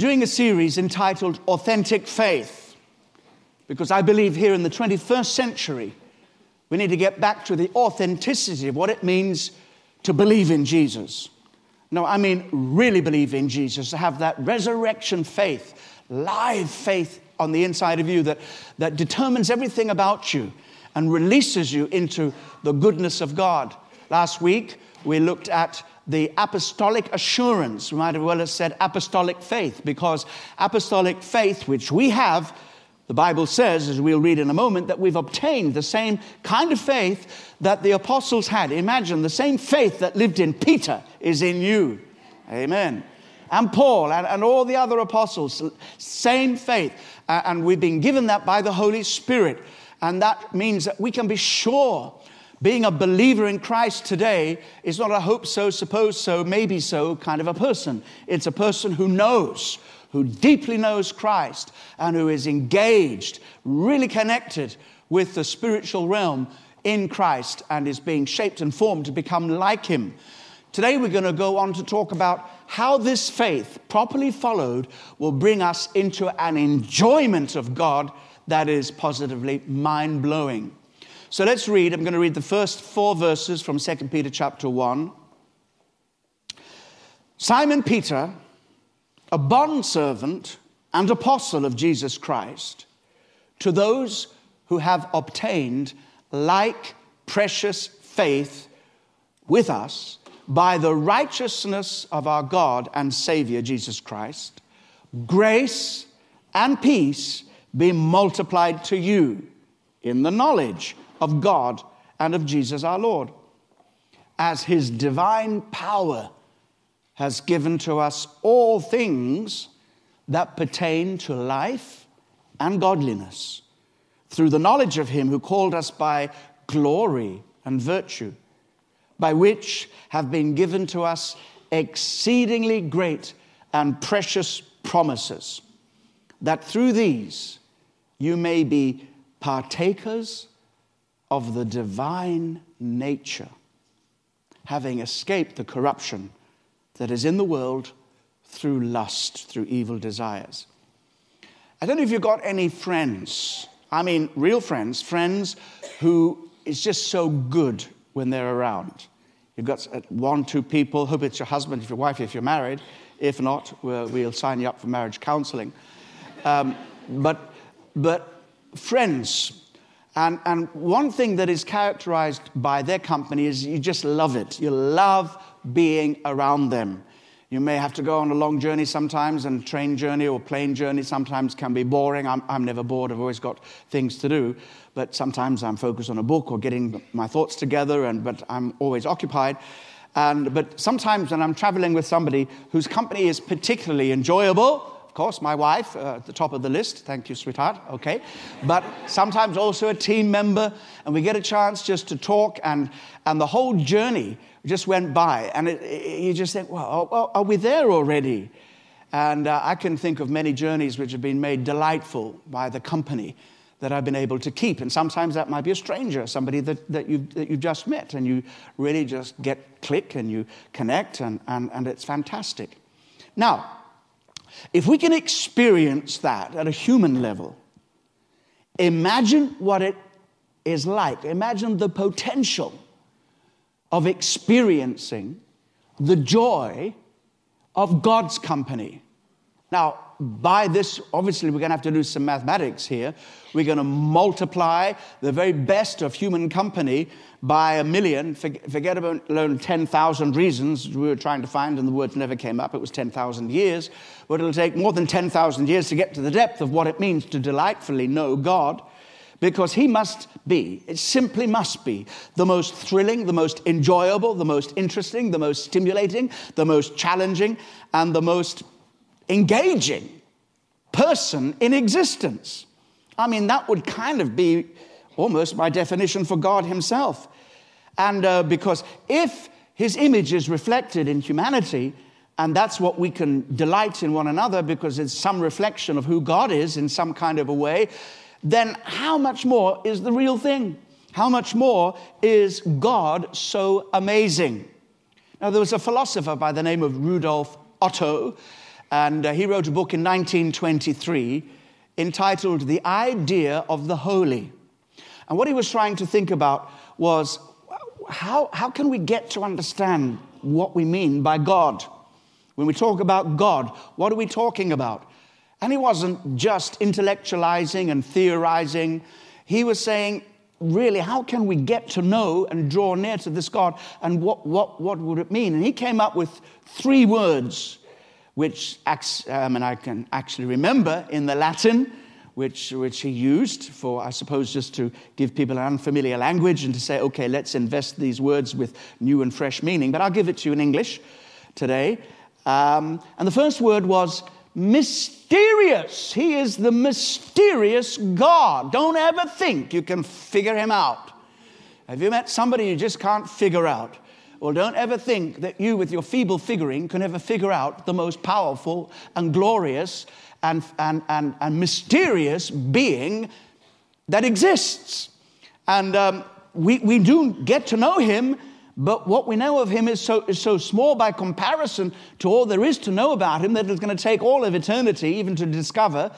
Doing a series entitled Authentic Faith because I believe here in the 21st century, we need to get back to the authenticity of what it means to believe in Jesus. No, I mean, really believe in Jesus, to have that resurrection faith, live faith on the inside of you that, that determines everything about you and releases you into the goodness of God. Last week, we looked at the apostolic assurance. We might as well have said apostolic faith, because apostolic faith, which we have, the Bible says, as we'll read in a moment, that we've obtained the same kind of faith that the apostles had. Imagine the same faith that lived in Peter is in you. Amen. And Paul and, and all the other apostles, same faith. Uh, and we've been given that by the Holy Spirit. And that means that we can be sure being a believer in Christ today is not a hope so, suppose so, maybe so kind of a person. It's a person who knows, who deeply knows Christ, and who is engaged, really connected with the spiritual realm in Christ and is being shaped and formed to become like Him. Today, we're going to go on to talk about how this faith, properly followed, will bring us into an enjoyment of God that is positively mind blowing. So let's read. I'm going to read the first four verses from 2 Peter chapter 1. Simon Peter, a bondservant and apostle of Jesus Christ, to those who have obtained like precious faith with us by the righteousness of our God and Savior Jesus Christ, grace and peace be multiplied to you in the knowledge of God and of Jesus our Lord, as his divine power has given to us all things that pertain to life and godliness, through the knowledge of him who called us by glory and virtue, by which have been given to us exceedingly great and precious promises, that through these you may be partakers of the divine nature, having escaped the corruption that is in the world through lust, through evil desires. I don't know if you've got any friends, I mean, real friends, friends who is just so good when they're around. You've got uh, one, two people, hope it's your husband, if your wife, if you're married. If not, we'll, we'll sign you up for marriage counseling. Um, but, but friends, and, and one thing that is characterized by their company is you just love it. You love being around them. You may have to go on a long journey sometimes, and train journey or plane journey sometimes can be boring. I'm, I'm never bored, I've always got things to do. But sometimes I'm focused on a book or getting my thoughts together, and, but I'm always occupied. And, but sometimes when I'm traveling with somebody whose company is particularly enjoyable, of course, my wife uh, at the top of the list. Thank you, sweetheart. Okay. But sometimes also a team member, and we get a chance just to talk, and, and the whole journey just went by. And it, it, you just think, well, oh, are we there already? And uh, I can think of many journeys which have been made delightful by the company that I've been able to keep. And sometimes that might be a stranger, somebody that, that, you've, that you've just met, and you really just get click and you connect, and, and, and it's fantastic. Now, if we can experience that at a human level, imagine what it is like. Imagine the potential of experiencing the joy of God's company. Now, by this, obviously, we're going to have to do some mathematics here. We're going to multiply the very best of human company by a million. Forget about alone 10,000 reasons we were trying to find, and the words never came up. It was 10,000 years. But it'll take more than 10,000 years to get to the depth of what it means to delightfully know God. Because he must be, it simply must be, the most thrilling, the most enjoyable, the most interesting, the most stimulating, the most challenging, and the most engaging person in existence. I mean, that would kind of be almost by definition for God Himself. And uh, because if His image is reflected in humanity, and that's what we can delight in one another because it's some reflection of who God is in some kind of a way, then how much more is the real thing? How much more is God so amazing? Now, there was a philosopher by the name of Rudolf Otto, And uh, he wrote a book in 1923 entitled The Idea of the Holy. And what he was trying to think about was how, how can we get to understand what we mean by God? When we talk about God, what are we talking about? And he wasn't just intellectualizing and theorizing. He was saying, really, how can we get to know and draw near to this God? And what, what, what would it mean? And he came up with three words, which um, and I can actually remember in the Latin, which, which he used for, I suppose, just to give people an unfamiliar language and to say, okay, let's invest these words with new and fresh meaning. But I'll give it to you in English today. Um, and the first word was mysterious. He is the mysterious God. Don't ever think you can figure him out. Have you met somebody you just can't figure out? Well, don't ever think that you, with your feeble figuring, can ever figure out the most powerful and glorious and, and, and, and mysterious being that exists. And um, we, we do get to know him but what we know of him is so, is so small by comparison to all there is to know about him that it's going to take all of eternity even to discover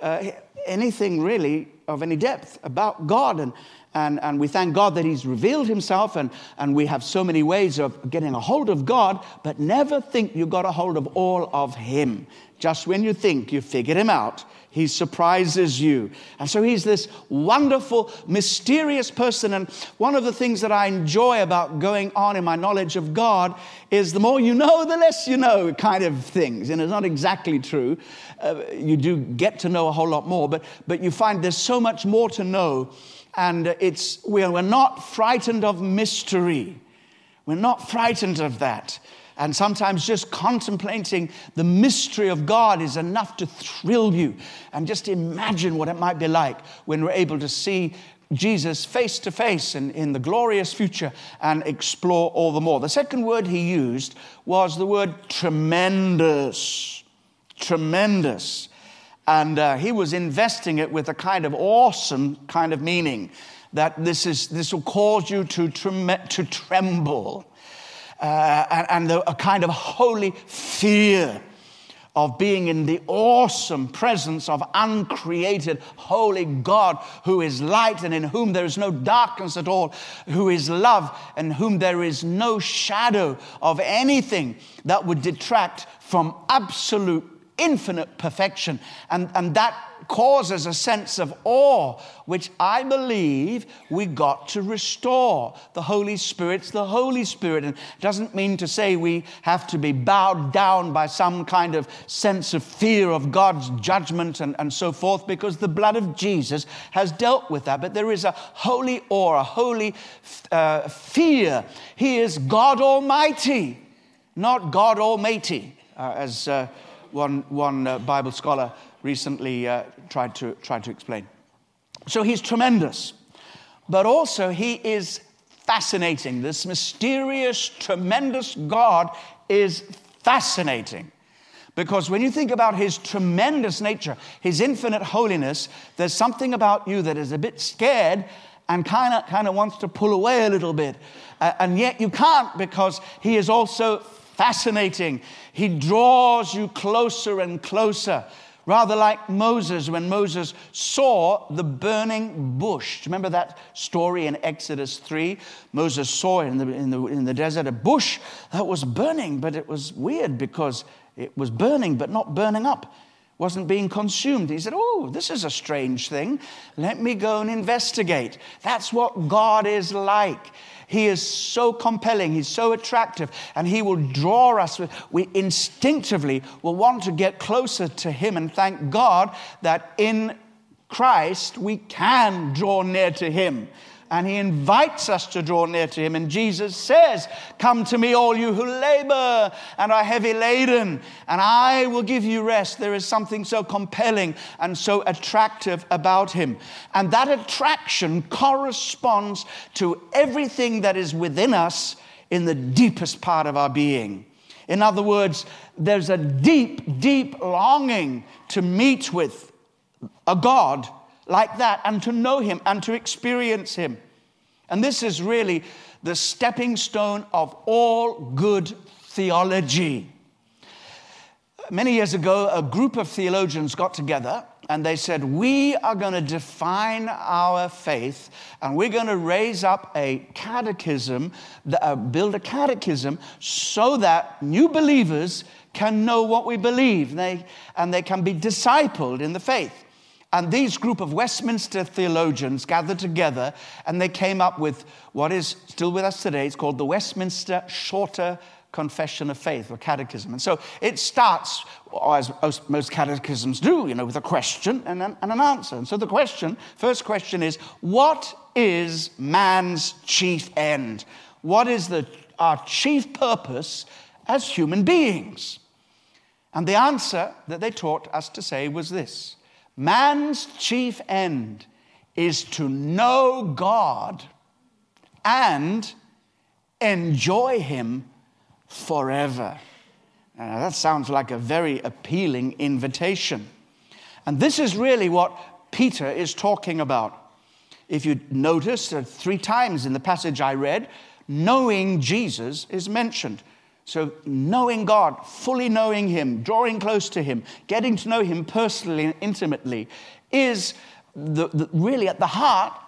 uh, anything really of any depth about God. And, and, and we thank God that He's revealed Himself, and, and we have so many ways of getting a hold of God, but never think you got a hold of all of Him. Just when you think you figured Him out, he surprises you. And so he's this wonderful, mysterious person. And one of the things that I enjoy about going on in my knowledge of God is the more you know, the less you know, kind of things. And it's not exactly true. Uh, you do get to know a whole lot more, but, but you find there's so much more to know. And it's, we're, not frightened of mystery. We're not frightened of that. And sometimes just contemplating the mystery of God is enough to thrill you. And just imagine what it might be like when we're able to see Jesus face to face in, in the glorious future and explore all the more. The second word he used was the word tremendous. Tremendous. And uh, he was investing it with a kind of awesome kind of meaning that this, is, this will cause you to, to tremble uh, and, and the, a kind of holy fear of being in the awesome presence of uncreated, holy God who is light and in whom there is no darkness at all, who is love and whom there is no shadow of anything that would detract from absolute, infinite perfection. And, and that causes a sense of awe, which I believe we got to restore. The Holy Spirit's the Holy Spirit. And doesn't mean to say we have to be bowed down by some kind of sense of fear of God's judgment and, and so forth, because the blood of Jesus has dealt with that. But there is a holy awe, a holy uh, fear. He is God Almighty, not God Almighty, uh, as uh, one, one uh, Bible scholar recently uh, tried, to, tried to explain. So he's tremendous, but also he is fascinating. This mysterious, tremendous God is fascinating. Because when you think about his tremendous nature, his infinite holiness, there's something about you that is a bit scared and kind of kind of wants to pull away a little bit. Uh, and yet you can't because he is also fascinating. He draws you closer and closer. Rather like Moses, when Moses saw the burning bush. Remember that story in Exodus 3? Moses saw in the, in, the, in the desert a bush that was burning, but it was weird because it was burning, but not burning up wasn't being consumed. He said, Oh, this is a strange thing. Let me go and investigate. That's what God is like. He is so compelling, He's so attractive, and He will draw us. We instinctively will want to get closer to Him and thank God that in Christ we can draw near to Him and he invites us to draw near to him. And Jesus says, Come to me, all you who labor and are heavy laden, and I will give you rest. There is something so compelling and so attractive about him. And that attraction corresponds to everything that is within us in the deepest part of our being. In other words, there's a deep, deep longing to meet with a God like that and to know Him and to experience Him. And this is really the stepping stone of all good theology. Many years ago, a group of theologians got together and they said, We are going to define our faith and we're going to raise up a catechism, uh, build a catechism so that new believers can know what we believe and they, and they can be discipled in the faith. And these group of Westminster theologians gathered together and they came up with what is still with us today. It's called the Westminster Shorter Confession of Faith or Catechism. And so it starts, as most catechisms do, you know, with a question and an, answer. And so the question, first question is, what is man's chief end? What is the, our chief purpose as human beings? And the answer that they taught us to say was this Man's chief end is to know God and enjoy Him forever. Now, that sounds like a very appealing invitation. And this is really what Peter is talking about. If you notice, three times in the passage I read, knowing Jesus is mentioned. So, knowing God, fully knowing Him, drawing close to Him, getting to know Him personally and intimately is the, the, really at the heart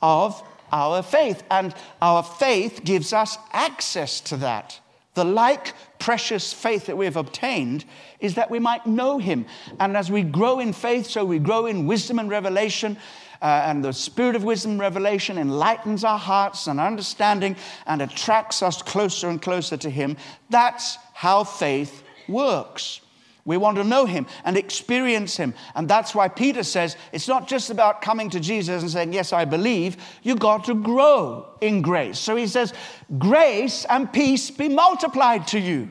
of our faith. And our faith gives us access to that. The like precious faith that we have obtained is that we might know Him. And as we grow in faith, so we grow in wisdom and revelation. Uh, and the spirit of wisdom revelation enlightens our hearts and understanding and attracts us closer and closer to Him. That's how faith works. We want to know him and experience him. And that's why Peter says it's not just about coming to Jesus and saying, Yes, I believe. You've got to grow in grace. So he says, Grace and peace be multiplied to you.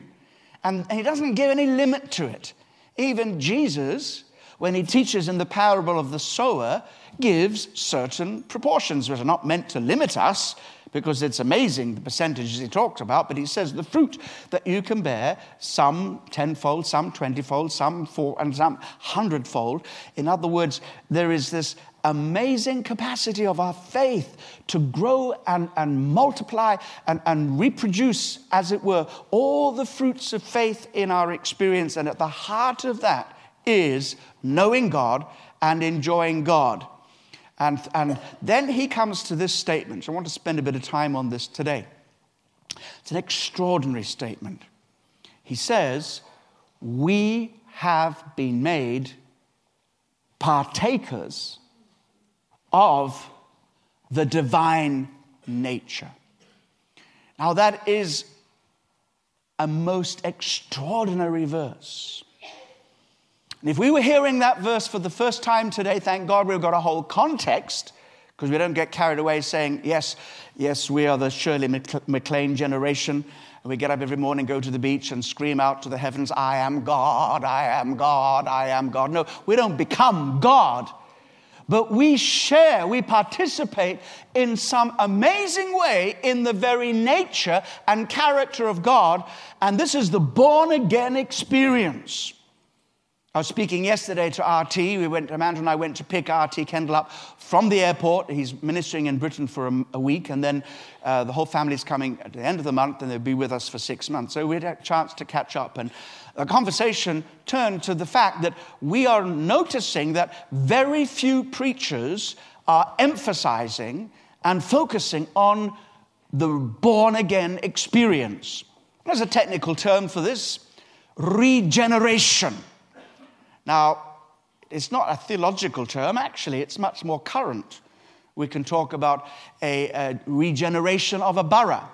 And he doesn't give any limit to it. Even Jesus, when he teaches in the parable of the sower, gives certain proportions which are not meant to limit us, because it's amazing the percentages he talks about, but he says the fruit that you can bear, some tenfold, some twentyfold, some four, and some hundredfold. In other words, there is this amazing capacity of our faith to grow and, and multiply and, and reproduce, as it were, all the fruits of faith in our experience. And at the heart of that is knowing God and enjoying God. And, and then he comes to this statement. I want to spend a bit of time on this today. It's an extraordinary statement. He says, We have been made partakers of the divine nature. Now, that is a most extraordinary verse. And if we were hearing that verse for the first time today, thank God we've got a whole context because we don't get carried away saying, yes, yes, we are the Shirley MacLaine generation. And we get up every morning, go to the beach, and scream out to the heavens, I am God, I am God, I am God. No, we don't become God, but we share, we participate in some amazing way in the very nature and character of God. And this is the born again experience. I was speaking yesterday to RT. We went, Amanda and I went to pick RT Kendall up from the airport. He's ministering in Britain for a, a week, and then uh, the whole family's coming at the end of the month, and they'll be with us for six months. So we had a chance to catch up. And the conversation turned to the fact that we are noticing that very few preachers are emphasizing and focusing on the born again experience. There's a technical term for this regeneration. Now, it's not a theological term, actually, it's much more current. We can talk about a, a regeneration of a borough.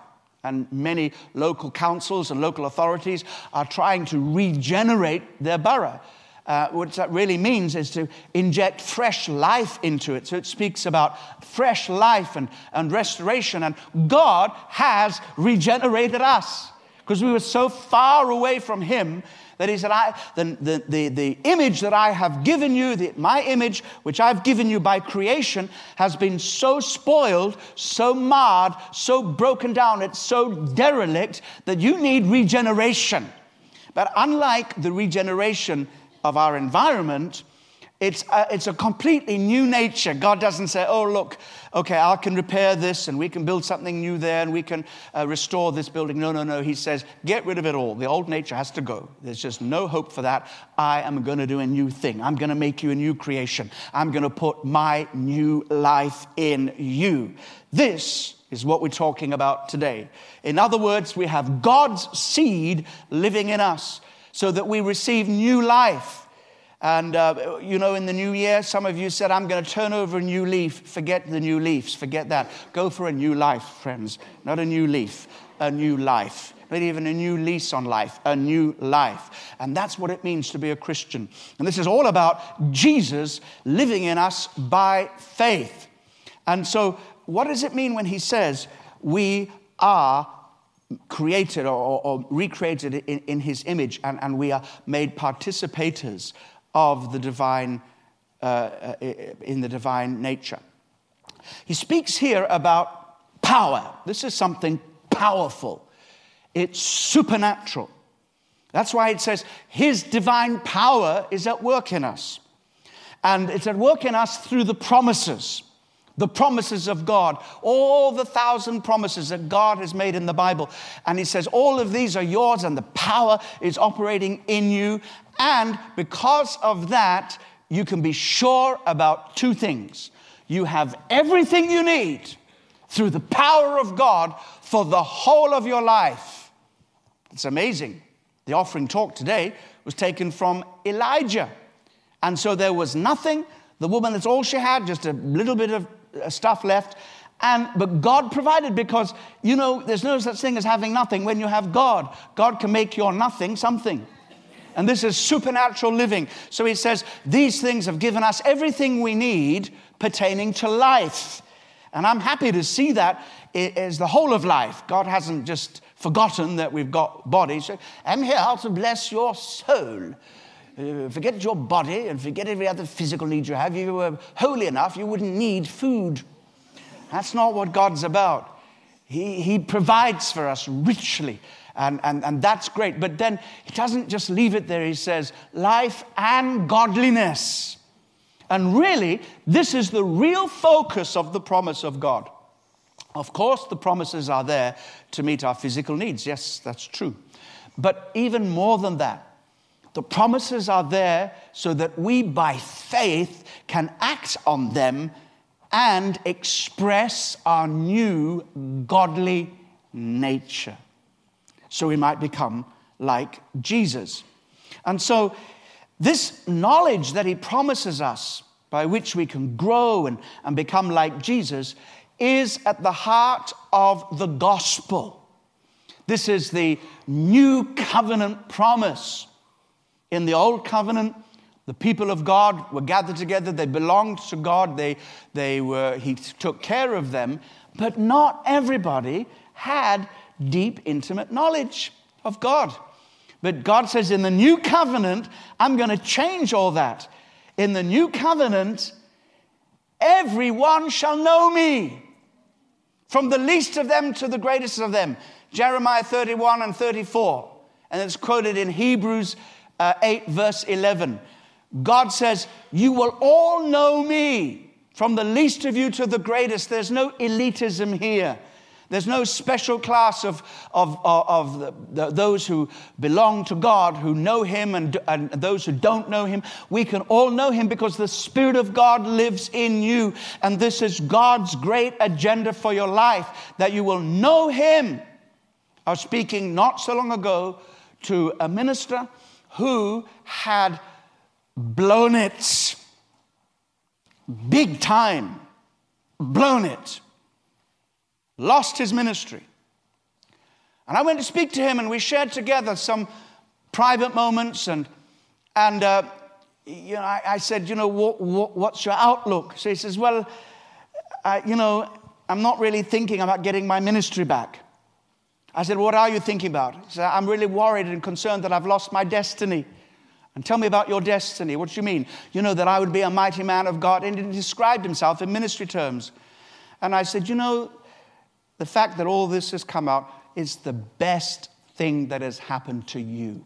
And many local councils and local authorities are trying to regenerate their borough. Uh, what that really means is to inject fresh life into it. So it speaks about fresh life and, and restoration. And God has regenerated us because we were so far away from Him that he said, I, the, the, the, the image that I have given you, the, my image, which I've given you by creation, has been so spoiled, so marred, so broken down, it's so derelict that you need regeneration. But unlike the regeneration of our environment, It's a, it's a completely new nature. God doesn't say, oh, look, okay, I can repair this and we can build something new there and we can uh, restore this building. No, no, no. He says, get rid of it all. The old nature has to go. There's just no hope for that. I am going to do a new thing. I'm going to make you a new creation. I'm going to put my new life in you. This is what we're talking about today. In other words, we have God's seed living in us so that we receive new life. And, uh, you know, in the new year, some of you said, I'm going to turn over a new leaf. Forget the new leaves, forget that. Go for a new life, friends. Not a new leaf, a new life. Not even a new lease on life, a new life. And that's what it means to be a Christian. And this is all about Jesus living in us by faith. And so, what does it mean when he says we are created or, or recreated in, in, his image and, and we are made participators of the divine, uh, uh in the divine nature. He speaks here about power. This is something powerful, it's supernatural. That's why it says his divine power is at work in us. And it's at work in us through the promises the promises of God, all the thousand promises that God has made in the Bible. And he says, All of these are yours, and the power is operating in you. And because of that, you can be sure about two things. You have everything you need through the power of God for the whole of your life. It's amazing. The offering talk today was taken from Elijah. And so there was nothing. The woman, that's all she had, just a little bit of uh, stuff left. And, but God provided because, you know, there's no such thing as having nothing. When you have God, God can make your nothing something. And this is supernatural living. So he says, These things have given us everything we need pertaining to life. And I'm happy to see that as the whole of life. God hasn't just forgotten that we've got bodies. I'm here to bless your soul. Uh, forget your body and forget every other physical need you have. If you were holy enough, you wouldn't need food. That's not what God's about. He, he provides for us richly, and, and, and that's great. But then he doesn't just leave it there, he says, life and godliness. And really, this is the real focus of the promise of God. Of course, the promises are there to meet our physical needs. Yes, that's true. But even more than that, the promises are there so that we, by faith, can act on them and express our new godly nature. So we might become like Jesus. And so, this knowledge that he promises us, by which we can grow and, and become like Jesus, is at the heart of the gospel. This is the new covenant promise in the old covenant, the people of God were gathered together. They belonged to God. They, they were, he took care of them. But not everybody had deep, intimate knowledge of God. But God says, in the new covenant, I'm going to change all that. In the new covenant, everyone shall know me, from the least of them to the greatest of them. Jeremiah 31 and 34. And it's quoted in Hebrews uh, 8, verse 11. God says, You will all know me, from the least of you to the greatest. There's no elitism here. There's no special class of, of, of, of the, the, those who belong to God, who know Him, and, and those who don't know Him. We can all know Him because the Spirit of God lives in you. And this is God's great agenda for your life that you will know Him. I was speaking not so long ago to a minister who had blown it big time, blown it, lost his ministry. And I went to speak to him, and we shared together some private moments. And, and uh, you know, I, I, said, You know, what, what, what's your outlook? So he says, Well, uh, you know, I'm not really thinking about getting my ministry back. I said, What are you thinking about? He said, I'm really worried and concerned that I've lost my destiny. And tell me about your destiny. What do you mean? You know, that I would be a mighty man of God. And he described himself in ministry terms. And I said, You know, the fact that all this has come out is the best thing that has happened to you.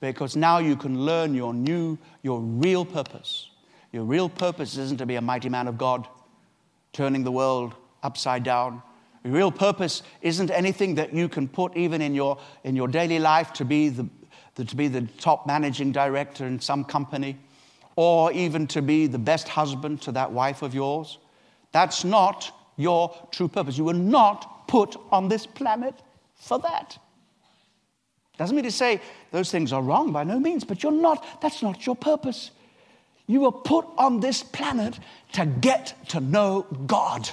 Because now you can learn your new, your real purpose. Your real purpose isn't to be a mighty man of God, turning the world upside down. Your real purpose isn't anything that you can put even in your, in your daily life to be the, the, to be the top managing director in some company or even to be the best husband to that wife of yours. That's not your true purpose. You were not put on this planet for that. Doesn't mean to say those things are wrong by no means, but you're not, that's not your purpose. You were put on this planet to get to know God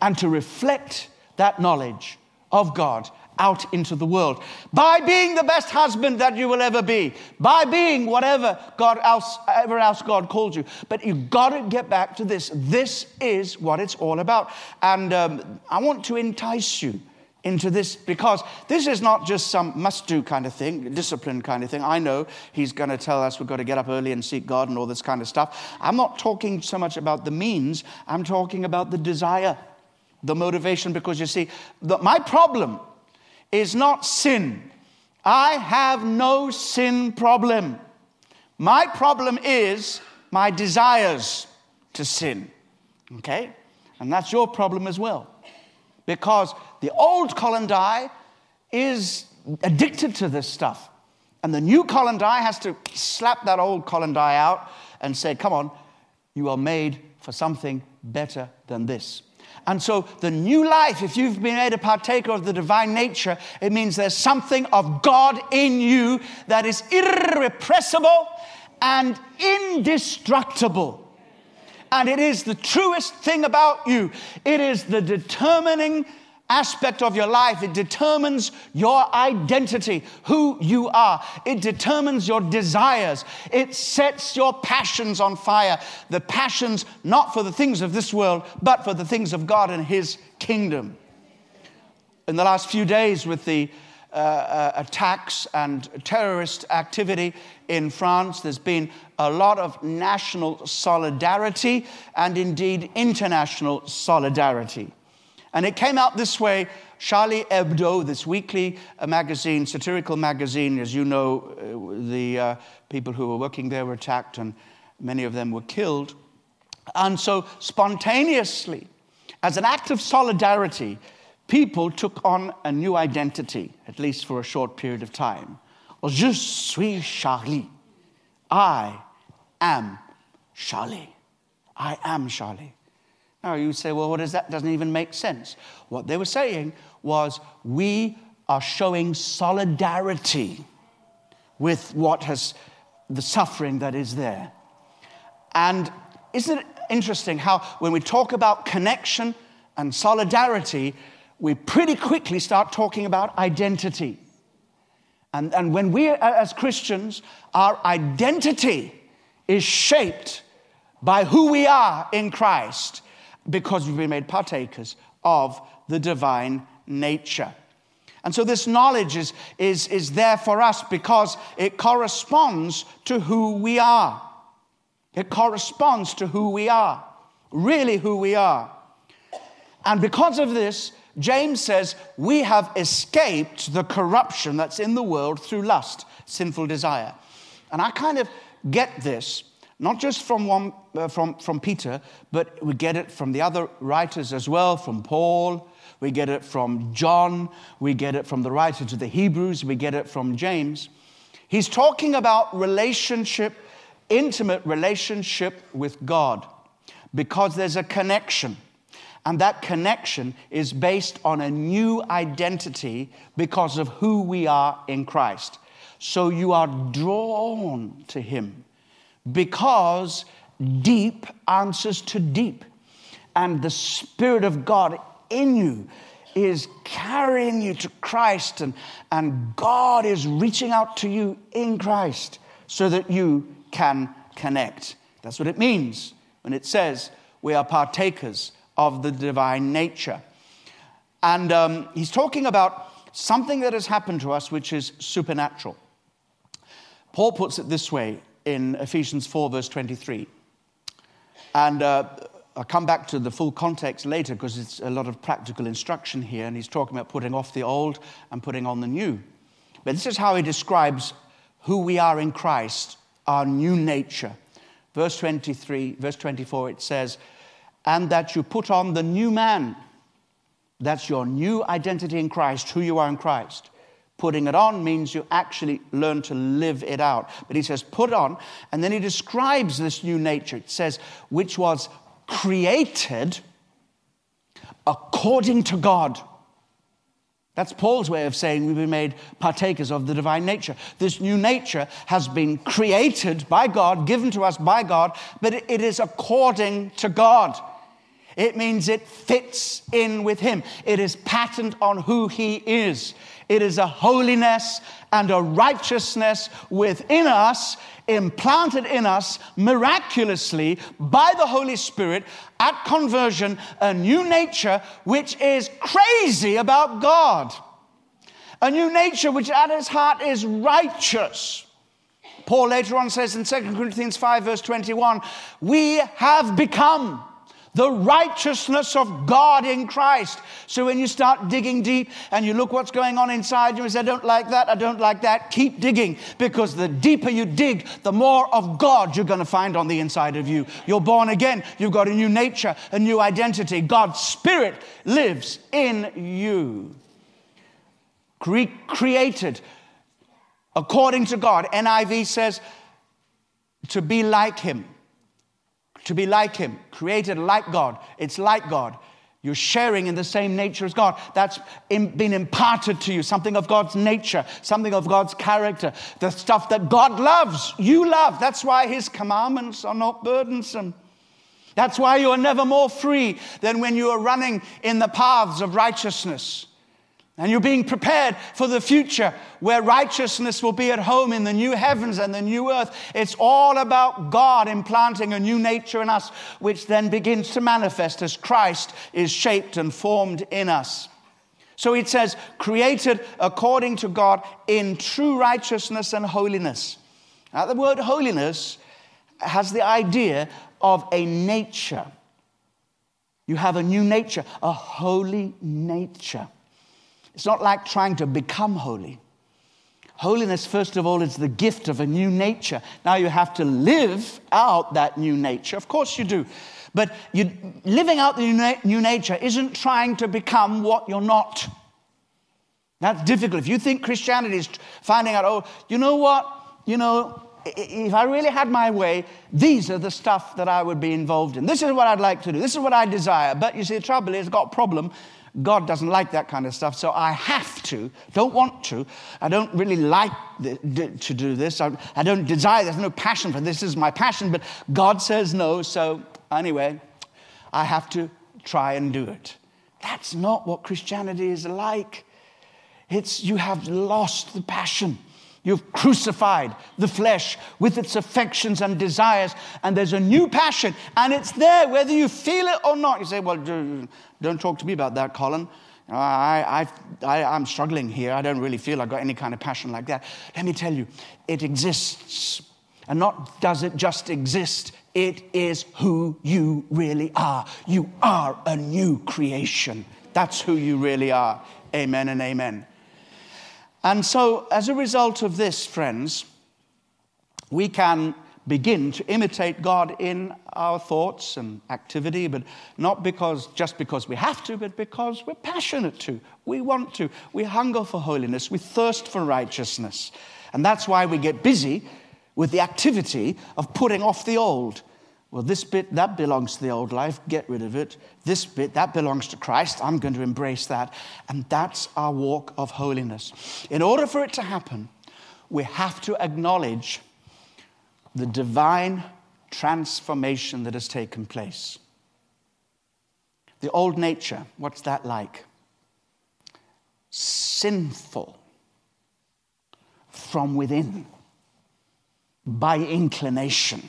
and to reflect that knowledge of God out into the world by being the best husband that you will ever be, by being whatever God else, ever else God called you. But you've got to get back to this. This is what it's all about. And um, I want to entice you into this because this is not just some must do kind of thing, discipline kind of thing. I know he's going to tell us we've got to get up early and seek God and all this kind of stuff. I'm not talking so much about the means, I'm talking about the desire, the motivation, because you see, the, my problem is not sin. I have no sin problem. My problem is my desires to sin. Okay? And that's your problem as well. Because the old Colin Dye is addicted to this stuff. And the new Colin Dye has to slap that old Colin Dye out and say, Come on, you are made for something better than this. And so, the new life, if you've been made a partaker of the divine nature, it means there's something of God in you that is irrepressible and indestructible. And it is the truest thing about you. It is the determining aspect of your life. It determines your identity, who you are. It determines your desires. It sets your passions on fire. The passions not for the things of this world, but for the things of God and His kingdom. In the last few days, with the uh, uh, attacks and terrorist activity in France. There's been a lot of national solidarity and indeed international solidarity. And it came out this way Charlie Hebdo, this weekly uh, magazine, satirical magazine, as you know, uh, the uh, people who were working there were attacked and many of them were killed. And so, spontaneously, as an act of solidarity, people took on a new identity, at least for a short period of time. Je suis Charlie. I am Charlie. I am Charlie. Now you say, well, what is that? Doesn't even make sense. What they were saying was, we are showing solidarity with what has the suffering that is there. And isn't it interesting how when we talk about connection and solidarity, we pretty quickly start talking about identity. And, and when we, as Christians, our identity is shaped by who we are in Christ because we've been made partakers of the divine nature. And so this knowledge is, is, is there for us because it corresponds to who we are. It corresponds to who we are, really who we are. And because of this, James says, We have escaped the corruption that's in the world through lust, sinful desire. And I kind of get this, not just from, one, uh, from, from Peter, but we get it from the other writers as well, from Paul, we get it from John, we get it from the writer to the Hebrews, we get it from James. He's talking about relationship, intimate relationship with God, because there's a connection. And that connection is based on a new identity because of who we are in Christ. So you are drawn to Him because deep answers to deep. And the Spirit of God in you is carrying you to Christ, and, and God is reaching out to you in Christ so that you can connect. That's what it means when it says we are partakers of the divine nature. And um, he's talking about something that has happened to us which is supernatural. Paul puts it this way in Ephesians 4, verse 23. And uh, I'll come back to the full context later because it's a lot of practical instruction here, and he's talking about putting off the old and putting on the new. But this is how he describes who we are in Christ, our new nature. Verse 23, verse 24, it says, and that you put on the new man. That's your new identity in Christ, who you are in Christ. Putting it on means you actually learn to live it out. But he says, put on, and then he describes this new nature. It says, which was created according to God. That's Paul's way of saying we've been made partakers of the divine nature. This new nature has been created by God, given to us by God, but it is according to God. It means it fits in with Him. It is patterned on who He is. It is a holiness and a righteousness within us, implanted in us miraculously by the Holy Spirit at conversion, a new nature which is crazy about God. A new nature which at its heart is righteous. Paul later on says in 2 Corinthians 5, verse 21, we have become the righteousness of God in Christ. So when you start digging deep and you look what's going on inside you and say, I don't like that, I don't like that, keep digging because the deeper you dig, the more of God you're going to find on the inside of you. You're born again, you've got a new nature, a new identity. God's Spirit lives in you. Cre- created according to God. NIV says to be like Him to be like Him, created like God. It's like God. You're sharing in the same nature as God. That's been imparted to you, something of God's nature, something of God's character, the stuff that God loves, you love. That's why His commandments are not burdensome. That's why you are never more free than when you are running in the paths of righteousness. And you're being prepared for the future where righteousness will be at home in the new heavens and the new earth. It's all about God implanting a new nature in us, which then begins to manifest as Christ is shaped and formed in us. So it says, created according to God in true righteousness and holiness. Now, the word holiness has the idea of a nature. You have a new nature, a holy nature. It's not like trying to become holy. Holiness, first of all, is the gift of a new nature. Now you have to live out that new nature. Of course you do. But you, living out the new, na- new nature isn't trying to become what you're not. That's difficult. If you think Christianity is finding out, oh, you know what? You know, if I really had my way, these are the stuff that I would be involved in. This is what I'd like to do. This is what I desire. But you see, the trouble is, got a problem God doesn't like that kind of stuff, so I have to, don't want to. I don't really like the, to do this. I, I don't desire, there's no passion for this. this is my passion, but God says no, so anyway, I have to try and do it. That's not what Christianity is like. It's you have lost the passion. You've crucified the flesh with its affections and desires, and there's a new passion, and it's there whether you feel it or not. You say, Well, don't talk to me about that, Colin. I, I, I, am struggling here. I don't really feel I've got any kind of passion like that. Let me tell you, it exists. And not does it just exist, it is who you really are. You are a new creation. That's who you really are. Amen and amen. And so, as a result of this, friends, we can begin to imitate God in our thoughts and activity, but not because just because we have to, but because we're passionate to. We want to. We hunger for holiness. We thirst for righteousness. And that's why we get busy with the activity of putting off the old well, this bit, that belongs to the old life, get rid of it. This bit, that belongs to Christ, I'm going to embrace that. And that's our walk of holiness. In order for it to happen, we have to acknowledge the divine transformation that has taken place. The old nature, what's that like? Sinful from within, by inclination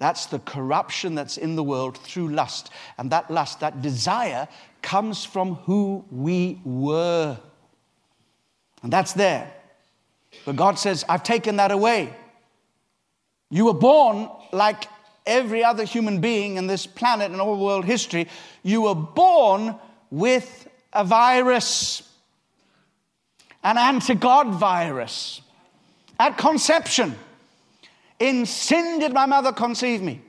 that's the corruption that's in the world through lust. And that lust, that desire, comes from who we were. And that's there. But God says, I've taken that away. You were born like every other human being in this planet and all world history. You were born with a virus, an anti God virus at conception. In sin did my mother conceive me.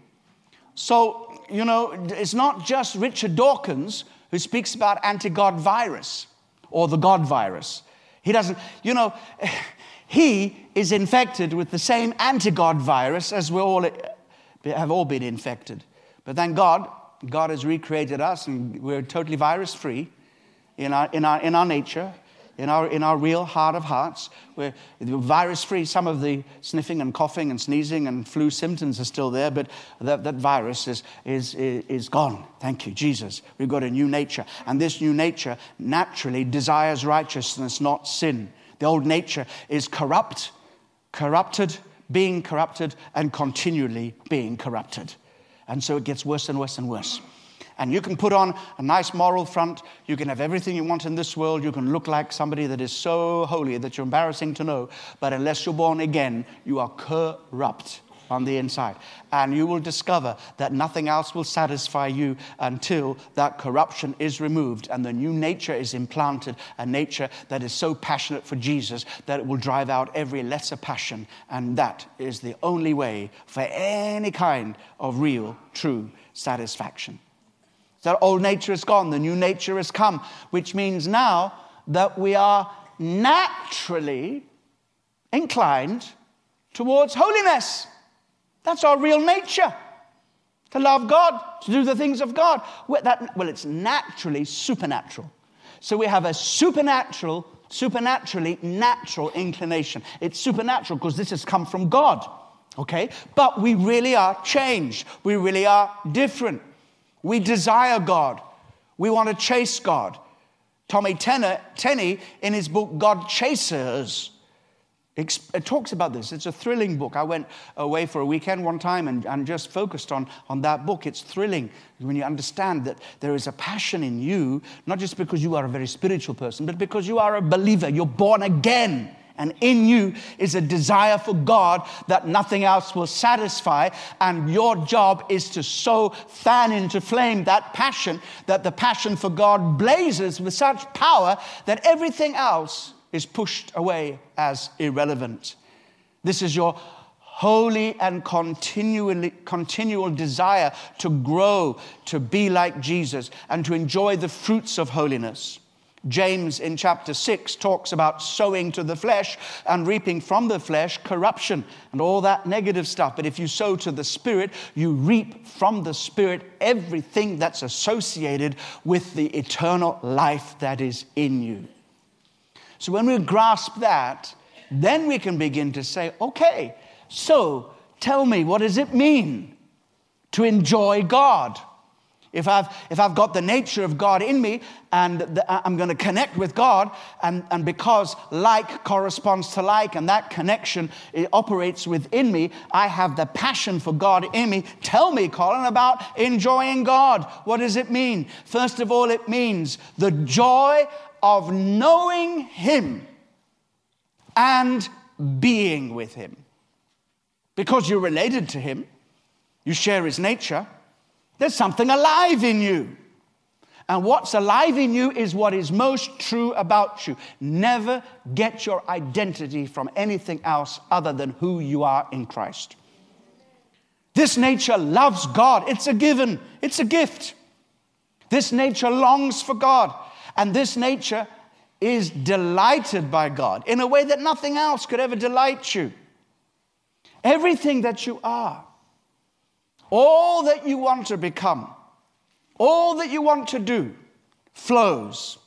So, you know, it's not just Richard Dawkins who speaks about anti God virus or the God virus. He doesn't, you know, he is infected with the same anti God virus as we all eh, have all been infected. But thank God, God has recreated us and we're totally virus free in our, in, our, in our nature, in our, in our real heart of hearts. We're virus free. Some of the sniffing and coughing and sneezing and flu symptoms are still there, but that, that virus is, is, is gone. Thank you, Jesus. We've got a new nature. And this new nature naturally desires righteousness, not sin. The old nature is corrupt, corrupted, being corrupted, and continually being corrupted. And so it gets worse and worse and worse. And you can put on a nice moral front. You can have everything you want in this world. You can look like somebody that is so holy that you're embarrassing to know. But unless you're born again, you are corrupt on the inside. And you will discover that nothing else will satisfy you until that corruption is removed and the new nature is implanted a nature that is so passionate for Jesus that it will drive out every lesser passion. And that is the only way for any kind of real, true satisfaction. That old nature is gone, the new nature has come, which means now that we are naturally inclined towards holiness. That's our real nature. To love God, to do the things of God. Well, that, well, it's naturally supernatural. So we have a supernatural, supernaturally natural inclination. It's supernatural because this has come from God. Okay? But we really are changed. We really are different. We desire God. We want to chase God. Tommy Tenney, in his book God Chasers, it uh, talks about this. It's a thrilling book. I went away for a weekend one time and, and just focused on, on that book. It's thrilling when you understand that there is a passion in you, not just because you are a very spiritual person, but because you are a believer. You're born again. And in you is a desire for God that nothing else will satisfy. And your job is to so fan into flame that passion that the passion for God blazes with such power that everything else is pushed away as irrelevant. This is your holy and continually, continual desire to grow, to be like Jesus, and to enjoy the fruits of holiness. James in chapter 6 talks about sowing to the flesh and reaping from the flesh corruption and all that negative stuff. But if you sow to the Spirit, you reap from the Spirit everything that's associated with the eternal life that is in you. So when we grasp that, then we can begin to say, okay, so tell me, what does it mean to enjoy God? If I've, if I've got the nature of God in me and the, uh, I'm going to connect with God, and, and because like corresponds to like and that connection operates within me, I have the passion for God in me. Tell me, Colin, about enjoying God. What does it mean? First of all, it means the joy of knowing Him and being with Him. Because you're related to Him, you share His nature, there's something alive in you. And what's alive in you is what is most true about you. Never get your identity from anything else other than who you are in Christ. This nature loves God. It's a given, it's a gift. This nature longs for God. And this nature is delighted by God in a way that nothing else could ever delight you. Everything that you are, all that you want to become, all that you want to do flows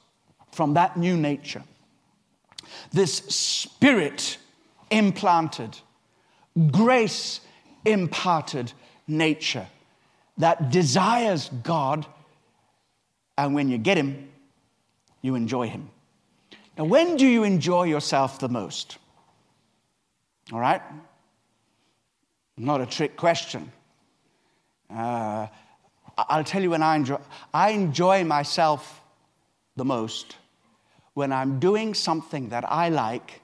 from that new nature. This spirit implanted, grace imparted nature that desires God, and when you get Him, you enjoy Him. Now, when do you enjoy yourself the most? All right? Not a trick question. Uh, I'll tell you when I enjoy. I enjoy myself the most when I'm doing something that I like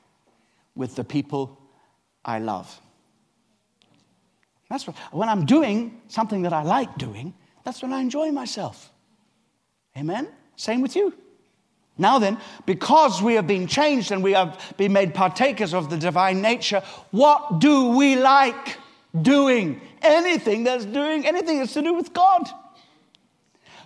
with the people I love. That's what, when I'm doing something that I like doing, that's when I enjoy myself. Amen? Same with you. Now then, because we have been changed and we have been made partakers of the divine nature, what do we like? Doing anything that's doing anything that's to do with God.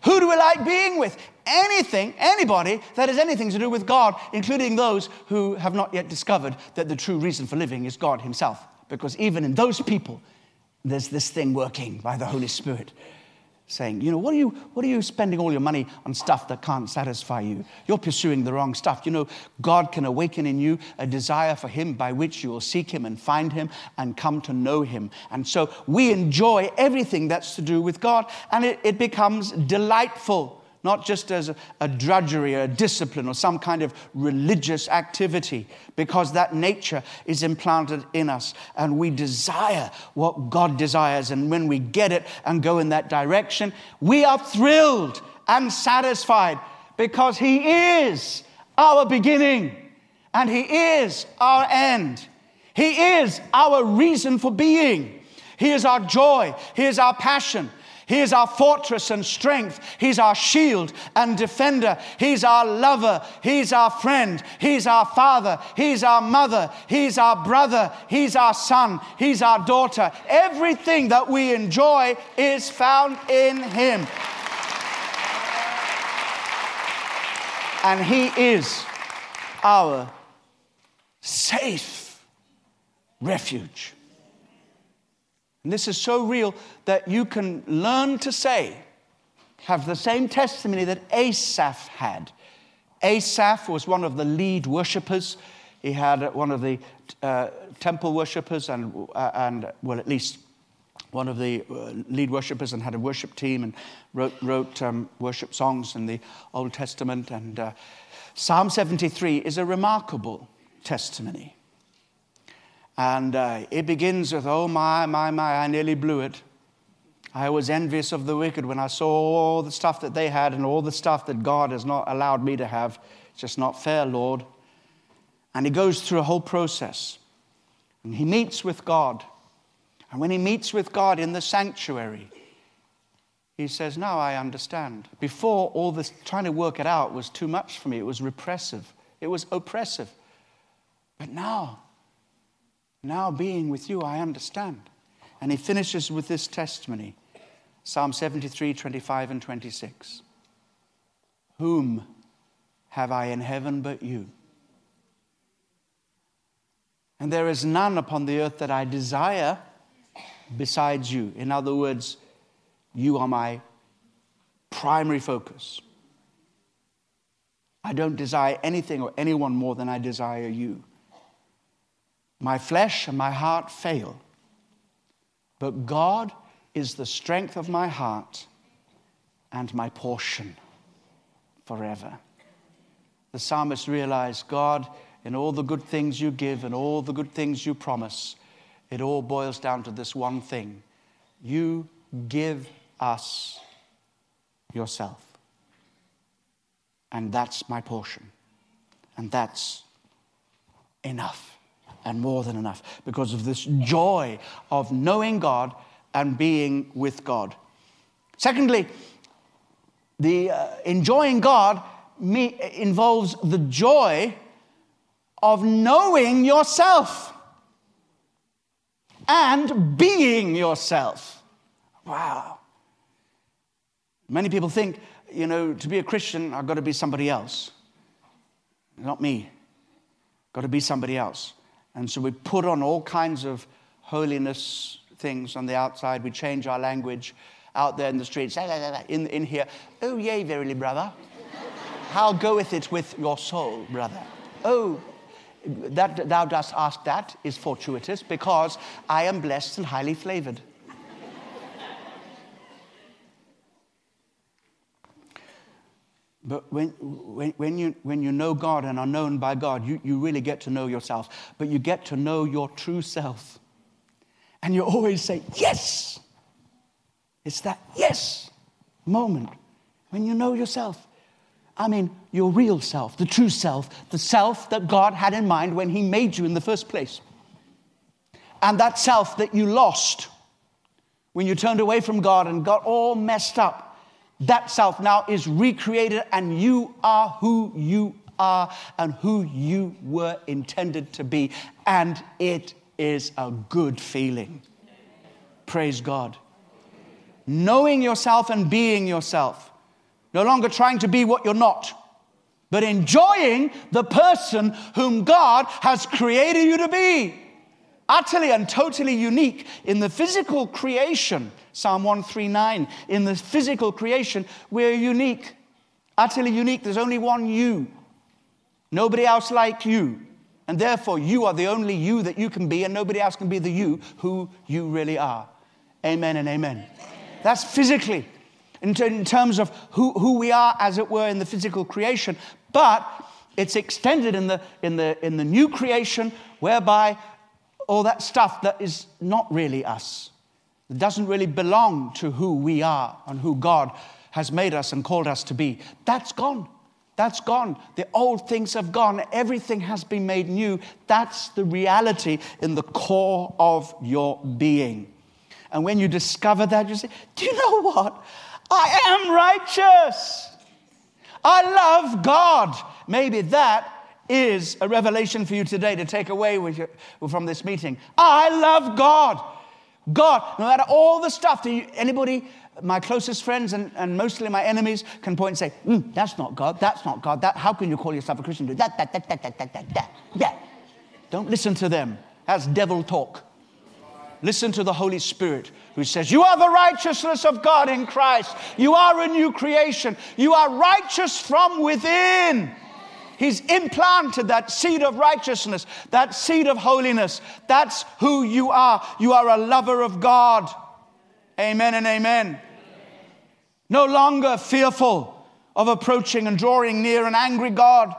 Who do we like being with? Anything, anybody that has anything to do with God, including those who have not yet discovered that the true reason for living is God Himself. Because even in those people, there's this thing working by the Holy Spirit saying, you know, what are you, what are you spending all your money on stuff that can't satisfy you? You're pursuing the wrong stuff. You know, God can awaken in you a desire for Him by which you will seek Him and find Him and come to know Him. And so we enjoy everything that's to do with God, and it, it becomes delightful not just as a, a drudgery or a discipline or some kind of religious activity, because that nature is implanted in us and we desire what God desires. And when we get it and go in that direction, we are thrilled and satisfied because He is our beginning and He is our end. He is our reason for being. He is our joy. He is our passion. He is our fortress and strength. He's our shield and defender. He's our lover. He's our friend. He's our father. He's our mother. He's our brother. He's our son. He's our daughter. Everything that we enjoy is found in Him. And He is our safe refuge. And this is so real that you can learn to say, have the same testimony that Asaph had. Asaph was one of the lead worshippers. He had one of the uh, temple worshippers, and, uh, and, well, at least one of the uh, lead worshippers, and had a worship team and wrote, wrote um, worship songs in the Old Testament. And uh, Psalm 73 is a remarkable testimony. And uh, it begins with, Oh, my, my, my, I nearly blew it. I was envious of the wicked when I saw all the stuff that they had and all the stuff that God has not allowed me to have. It's just not fair, Lord. And he goes through a whole process. And he meets with God. And when he meets with God in the sanctuary, he says, Now I understand. Before, all this trying to work it out was too much for me. It was repressive, it was oppressive. But now, now, being with you, I understand. And he finishes with this testimony Psalm 73, 25, and 26. Whom have I in heaven but you? And there is none upon the earth that I desire besides you. In other words, you are my primary focus. I don't desire anything or anyone more than I desire you. My flesh and my heart fail, but God is the strength of my heart and my portion forever. The psalmist realized God, in all the good things you give and all the good things you promise, it all boils down to this one thing you give us yourself. And that's my portion. And that's enough and more than enough because of this joy of knowing God and being with God. Secondly, the uh, enjoying God me, involves the joy of knowing yourself and being yourself. Wow. Many people think, you know, to be a Christian, I've got to be somebody else. Not me. Got to be somebody else. And so we put on all kinds of holiness things on the outside. We change our language out there in the streets. In, in here, oh, yea, verily, brother. How goeth it with your soul, brother? Oh, that thou dost ask that is fortuitous because I am blessed and highly flavored. But when, when, when, you, when you know God and are known by God, you, you really get to know yourself. But you get to know your true self. And you always say, Yes! It's that yes moment when you know yourself. I mean, your real self, the true self, the self that God had in mind when He made you in the first place. And that self that you lost when you turned away from God and got all messed up that self now is recreated, and you are who you are and who you were intended to be. And it is a good feeling. Praise God. Knowing yourself and being yourself. No longer trying to be what you're not, but enjoying the person whom God has created you to be. Utterly and totally unique in the physical creation. Psalm 139. In the physical creation, we're unique. Utterly unique. There's only one you. Nobody else like you. And therefore, you are the only you that you can be, and nobody else can be the you who you really are. Amen and amen. That's physically, in, in terms of who, who we are, as it were, in the physical creation. But it's extended in the, in, the, in the new creation, whereby all that stuff that is not really us, it doesn't really belong to who we are and who God has made us and called us to be, that's gone. That's gone. The old things have gone. Everything has been made new. That's the reality in the core of your being. And when you discover that, you say, Do you know what? I am righteous. I love God. Maybe that is a revelation for you today to take away you, from this meeting. I love God. God, no matter all the stuff that you, anybody my closest friends and, and mostly my enemies can point and say, mm, that's not God, that's not God, that, how can you call yourself a Christian? That, that, that, that, that, that, that, that, that. Don't listen to them. That's devil talk. Listen to the Holy Spirit who says, You are the righteousness of God in Christ. You are a new creation. You are righteous from within. He's implanted that seed of righteousness, that seed of holiness. That's who you are. You are a lover of God. Amen and amen. No longer fearful of approaching and drawing near an angry God,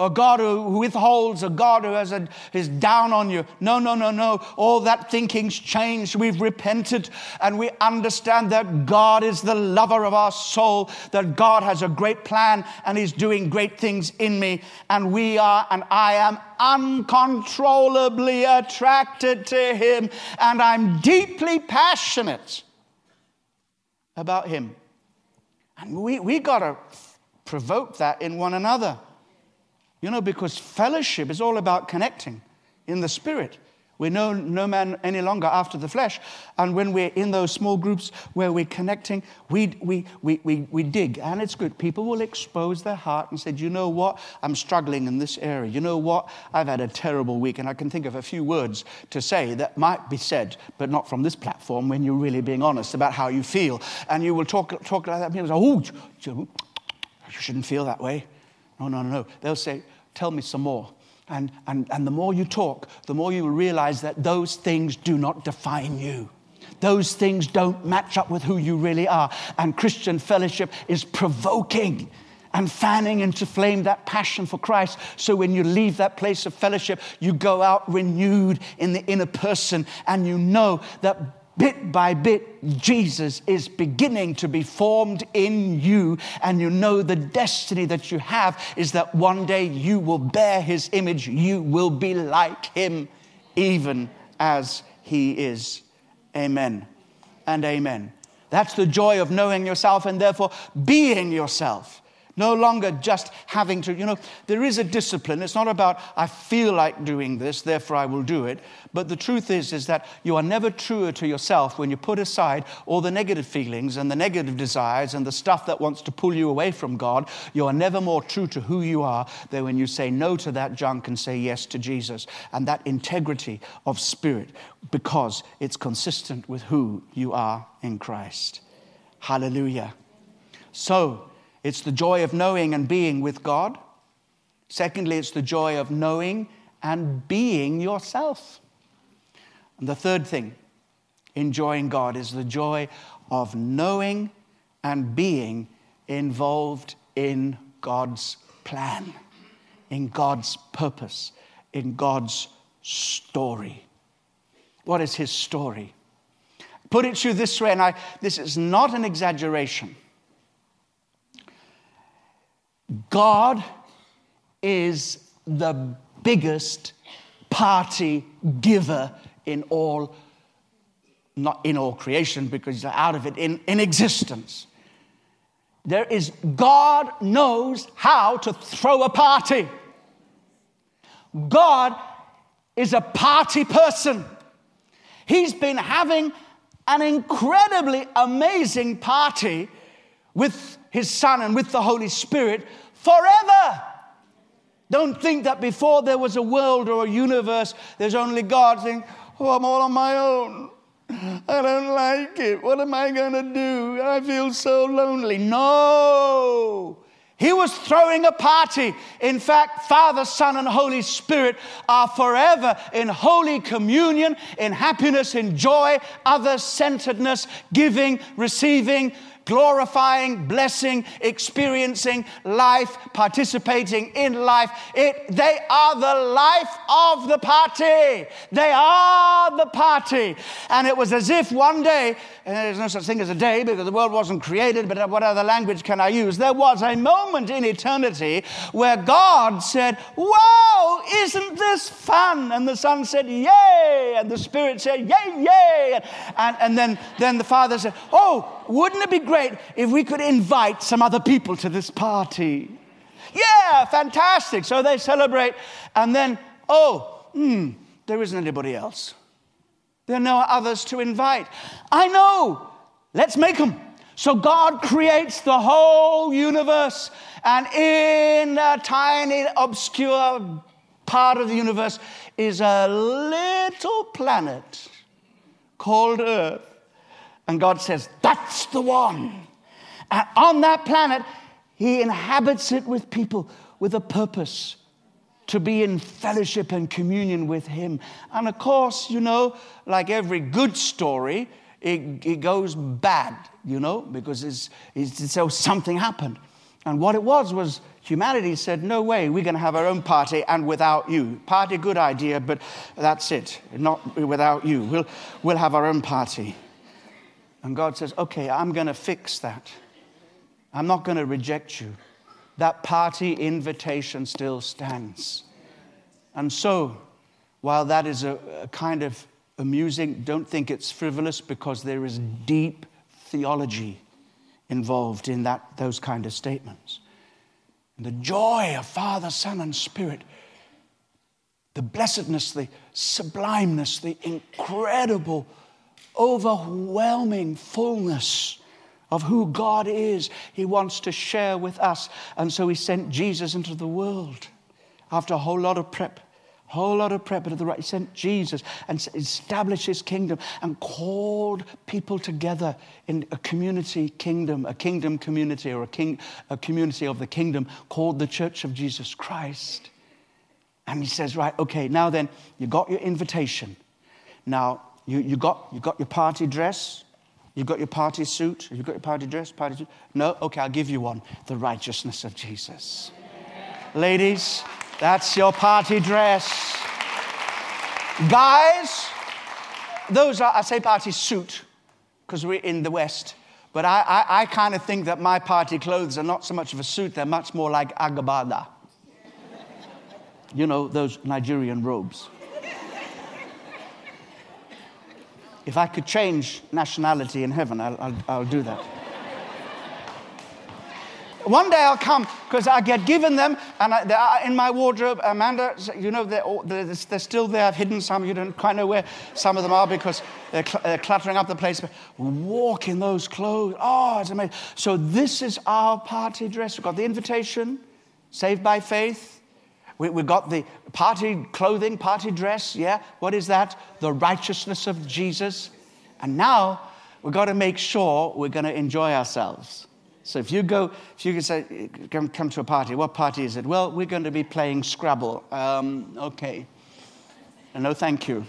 a God who withholds, a God who has a, is down on you. No, no, no, no. All that thinking's changed. We've repented and we understand that God is the lover of our soul, that God has a great plan and He's doing great things in me. And we are, and I am uncontrollably attracted to Him, and I'm deeply passionate about Him. And we, we got to provoke that in one another. You know, because fellowship is all about connecting in the spirit. We know no man any longer after the flesh. And when we're in those small groups where we're connecting, we, we, we, we, we dig. And it's good. People will expose their heart and say, You know what? I'm struggling in this area. You know what? I've had a terrible week. And I can think of a few words to say that might be said, but not from this platform when you're really being honest about how you feel. And you will talk, talk like that. People say, Oh, you shouldn't feel that way. No, no, no. They'll say, Tell me some more. And, and, and the more you talk, the more you will realize that those things do not define you. Those things don't match up with who you really are. And Christian fellowship is provoking and fanning into flame that passion for Christ. So when you leave that place of fellowship, you go out renewed in the inner person and you know that bit by bit, Jesus is beginning to be formed in you, and you know the destiny that you have is that one day you will bear his image, you will be like him, even as he is. Amen and amen. That's the joy of knowing yourself and therefore being yourself. No longer just having to, you know, there is a discipline. It's not about, I feel like doing this, therefore I will do it. But the truth is, is that you are never truer to yourself when you put aside all the negative feelings and the negative desires and the stuff that wants to pull you away from God. You are never more true to who you are than when you say no to that junk and say yes to Jesus. And that integrity of spirit, because it's consistent with who you are in Christ. Hallelujah. So, it's the joy of knowing and being with God. Secondly, it's the joy of knowing and being yourself. And the third thing, enjoying God, is the joy of knowing and being involved in God's plan, in God's purpose, in God's story. What is His story? Put it to you this way, and I, this is not an exaggeration. God is the biggest party giver in all, not in all creation because he's out of it, in, in existence. There is, God knows how to throw a party. God is a party person. He's been having an incredibly amazing party with his son and with the Holy Spirit forever. Don't think that before there was a world or a universe, there's only God saying, Oh, I'm all on my own. I don't like it. What am I going to do? I feel so lonely. No. He was throwing a party. In fact, Father, Son, and Holy Spirit are forever in holy communion, in happiness, in joy, other centeredness, giving, receiving, glorifying, blessing, experiencing life, participating in life. It, they are the life of the party. They are the party. And it was as if one day, and there's no such thing as a day because the world wasn't created, but what other language can I use? There was a moment in eternity where God said, Whoa, isn't this fun? And the Son said, Yay. And the Spirit said, Yay, yay. And, and then, then the Father said, Oh, wouldn't it be great if we could invite some other people to this party? Yeah, fantastic. So they celebrate. And then, oh, hmm, there isn't anybody else. There are no others to invite. I know. Let's make them. So God creates the whole universe, and in a tiny, obscure part of the universe is a little planet called Earth. And God says, That's the one. And on that planet, He inhabits it with people with a purpose to be in fellowship and communion with Him. And of course, you know, like every good story, it, it goes bad, you know, because it's, it's, so something happened. And what it was was humanity said, No way, we're going to have our own party and without you. Party, good idea, but that's it, not without you. We'll, we'll have our own party. And God says, okay, I'm going to fix that. I'm not going to reject you. That party invitation still stands. And so, while that is a, a kind of amusing, don't think it's frivolous because there is deep theology involved in that, those kind of statements. And the joy of Father, Son, and Spirit, the blessedness, the sublimeness, the incredible overwhelming fullness of who God is, He wants to share with us. And so He sent Jesus into the world after a whole lot of prep. Whole lot of prep, but at the right, he sent Jesus and established his kingdom and called people together in a community kingdom, a kingdom community, or a, king, a community of the kingdom called the Church of Jesus Christ. And he says, Right, okay, now then, you got your invitation. Now, you, you, got, you got your party dress? You've got your party suit? You've got your party dress? Party suit? No? Okay, I'll give you one. The righteousness of Jesus. Ladies, that's your party dress. Guys, those are, I say party suit because we're in the West. But I, I, I kind of think that my party clothes are not so much of a suit, they're much more like agbada. You know, those Nigerian robes. If I could change nationality in heaven, I'll, I'll, I'll do that. One day I'll come because I get given them and I, they are in my wardrobe. Amanda, you know, they're, they're, they're, still there. I've hidden some. You don't quite know where some of them are because they're, cl- they're cluttering up the place. But walk in those clothes. Oh, it's amazing. So this is our party dress. We've got the invitation, saved by faith. We, we got the party clothing, party dress. Yeah, what is that? The righteousness of Jesus. And now we've got to make sure we're going to enjoy ourselves. So if you go, if you can say, come, come to a party, what party is it? Well, we're going to be playing Scrabble. Um, okay. No, thank you.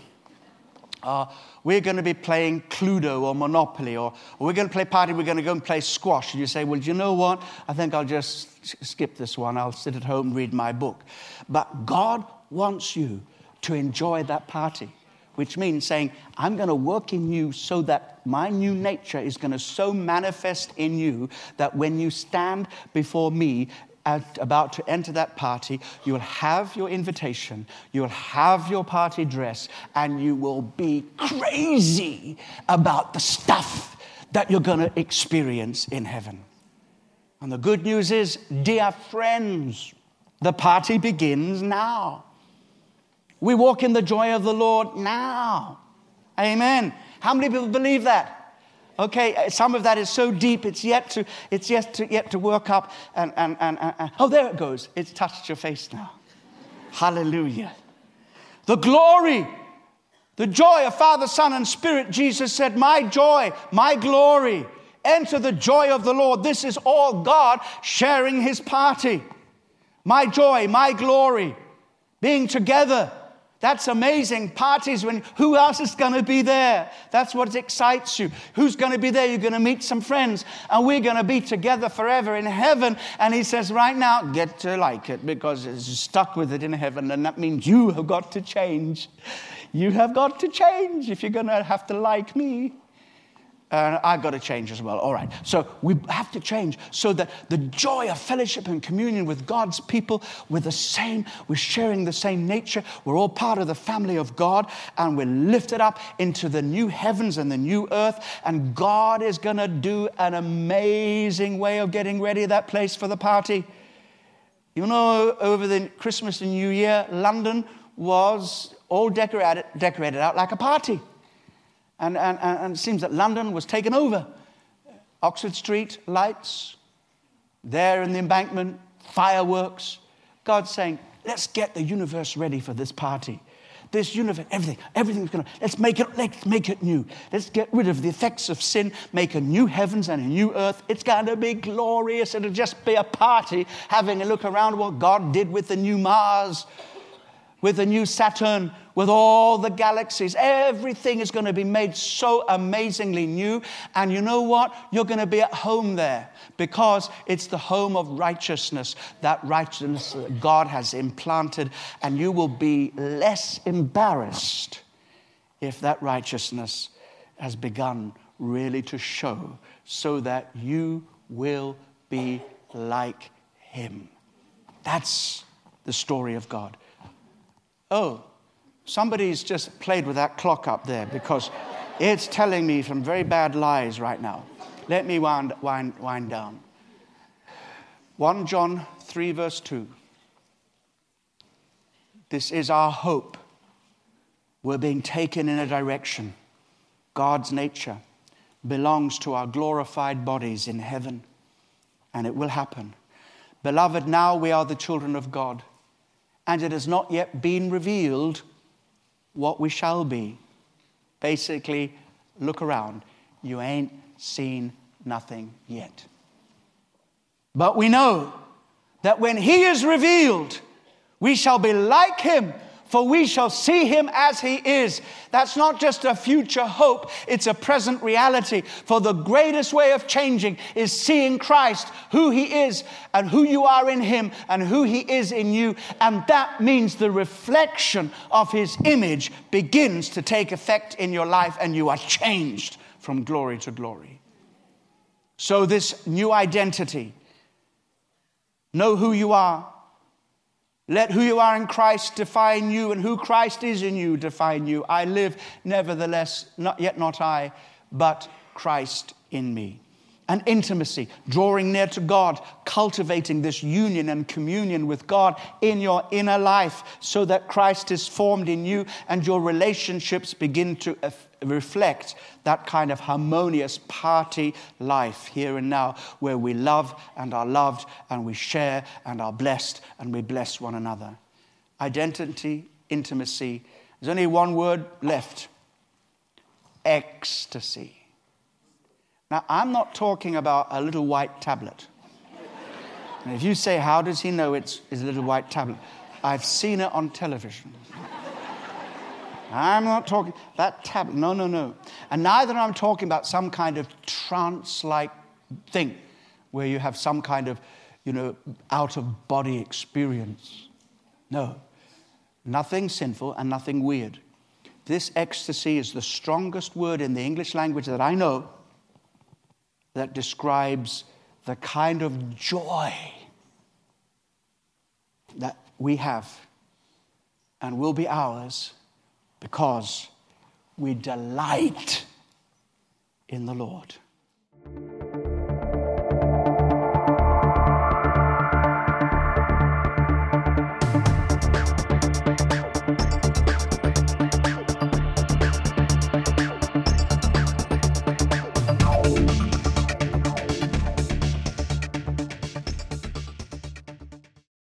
Uh, we're going to be playing Cluedo or Monopoly, or, or we're going to play party, we're going to go and play squash. And you say, well, do you know what? I think I'll just skip this one. I'll sit at home read my book. But God wants you to enjoy that party, which means saying, I'm going to work in you so that my new nature is going to so manifest in you that when you stand before me, at, about to enter that party, you'll have your invitation, you'll have your party dress, and you will be crazy about the stuff that you're going to experience in heaven. And the good news is, dear friends, the party begins now. We walk in the joy of the Lord now. Amen. How many people believe that? Okay, uh, some of that is so deep, it's yet to, it's yet to, yet to work up. And, and, and, and, oh, there it goes. It's touched your face now. Hallelujah. The glory, the joy of Father, Son, and Spirit. Jesus said, My joy, my glory. Enter the joy of the Lord. This is all God sharing his party. My joy, my glory, being together. That's amazing. Parties when who else is going to be there? That's what excites you. Who's going to be there? You're going to meet some friends and we're going to be together forever in heaven. And he says, right now, get to like it because it's stuck with it in heaven. And that means you have got to change. You have got to change if you're going to have to like me and I've got to change as well. All right. So we have to change so that the joy of fellowship and communion with God's people, we're the same, we're sharing the same nature, we're all part of the family of God, and we're lifted up into the new heavens and the new earth. And God is going to do an amazing way of getting ready that place for the party. You know, over the Christmas and New Year, London was all decorated, decorated out like a party. And, and, and it seems that London was taken over. Oxford Street, lights, there in the embankment, fireworks. God's saying, let's get the universe ready for this party. This universe, everything, everything's gonna, let's make it, let's make it new. Let's get rid of the effects of sin, make a new heavens and a new earth. It's gonna be glorious. It'll just be a party having a look around what God did with the new Mars with the new Saturn, with all the galaxies. Everything is going to be made so amazingly new. And you know what? You're going to be at home there because it's the home of righteousness, that righteousness that God has implanted. And you will be less embarrassed if that righteousness has begun really to show so that you will be like Him. That's the story of God. Oh, somebody's just played with that clock up there because it's telling me some very bad lies right now. Let me wind, wind, wind down. 1 John 3, verse 2. This is our hope. We're being taken in a direction. God's nature belongs to our glorified bodies in heaven, and it will happen. Beloved, now we are the children of God and it has not yet been revealed what we shall be. Basically, look around. You ain't seen nothing yet. But we know that when He is revealed, we shall be like Him for we shall see him as he is. That's not just a future hope, it's a present reality. For the greatest way of changing is seeing Christ, who he is, and who you are in him, and who he is in you. And that means the reflection of his image begins to take effect in your life, and you are changed from glory to glory. So, this new identity, know who you are let who you are in Christ define you, and who Christ is in you define you. I live, nevertheless, not yet not I, but Christ in me. An intimacy, drawing near to God, cultivating this union and communion with God in your inner life so that Christ is formed in you and your relationships begin to reflect that kind of harmonious party life here and now where we love and are loved and we share and are blessed and we bless one another. Identity, intimacy. There's only one word left ecstasy. Now, I'm not talking about a little white tablet. And if you say, How does he know it's, his little white tablet? I've seen it on television. I'm not talking that tablet. No, no, no. And neither am I talking about some kind of trance like thing where you have some kind of, you know, out of body experience. No. Nothing sinful and nothing weird. This ecstasy is the strongest word in the English language that I know that describes the kind of joy that we have and will be ours because we delight in the Lord.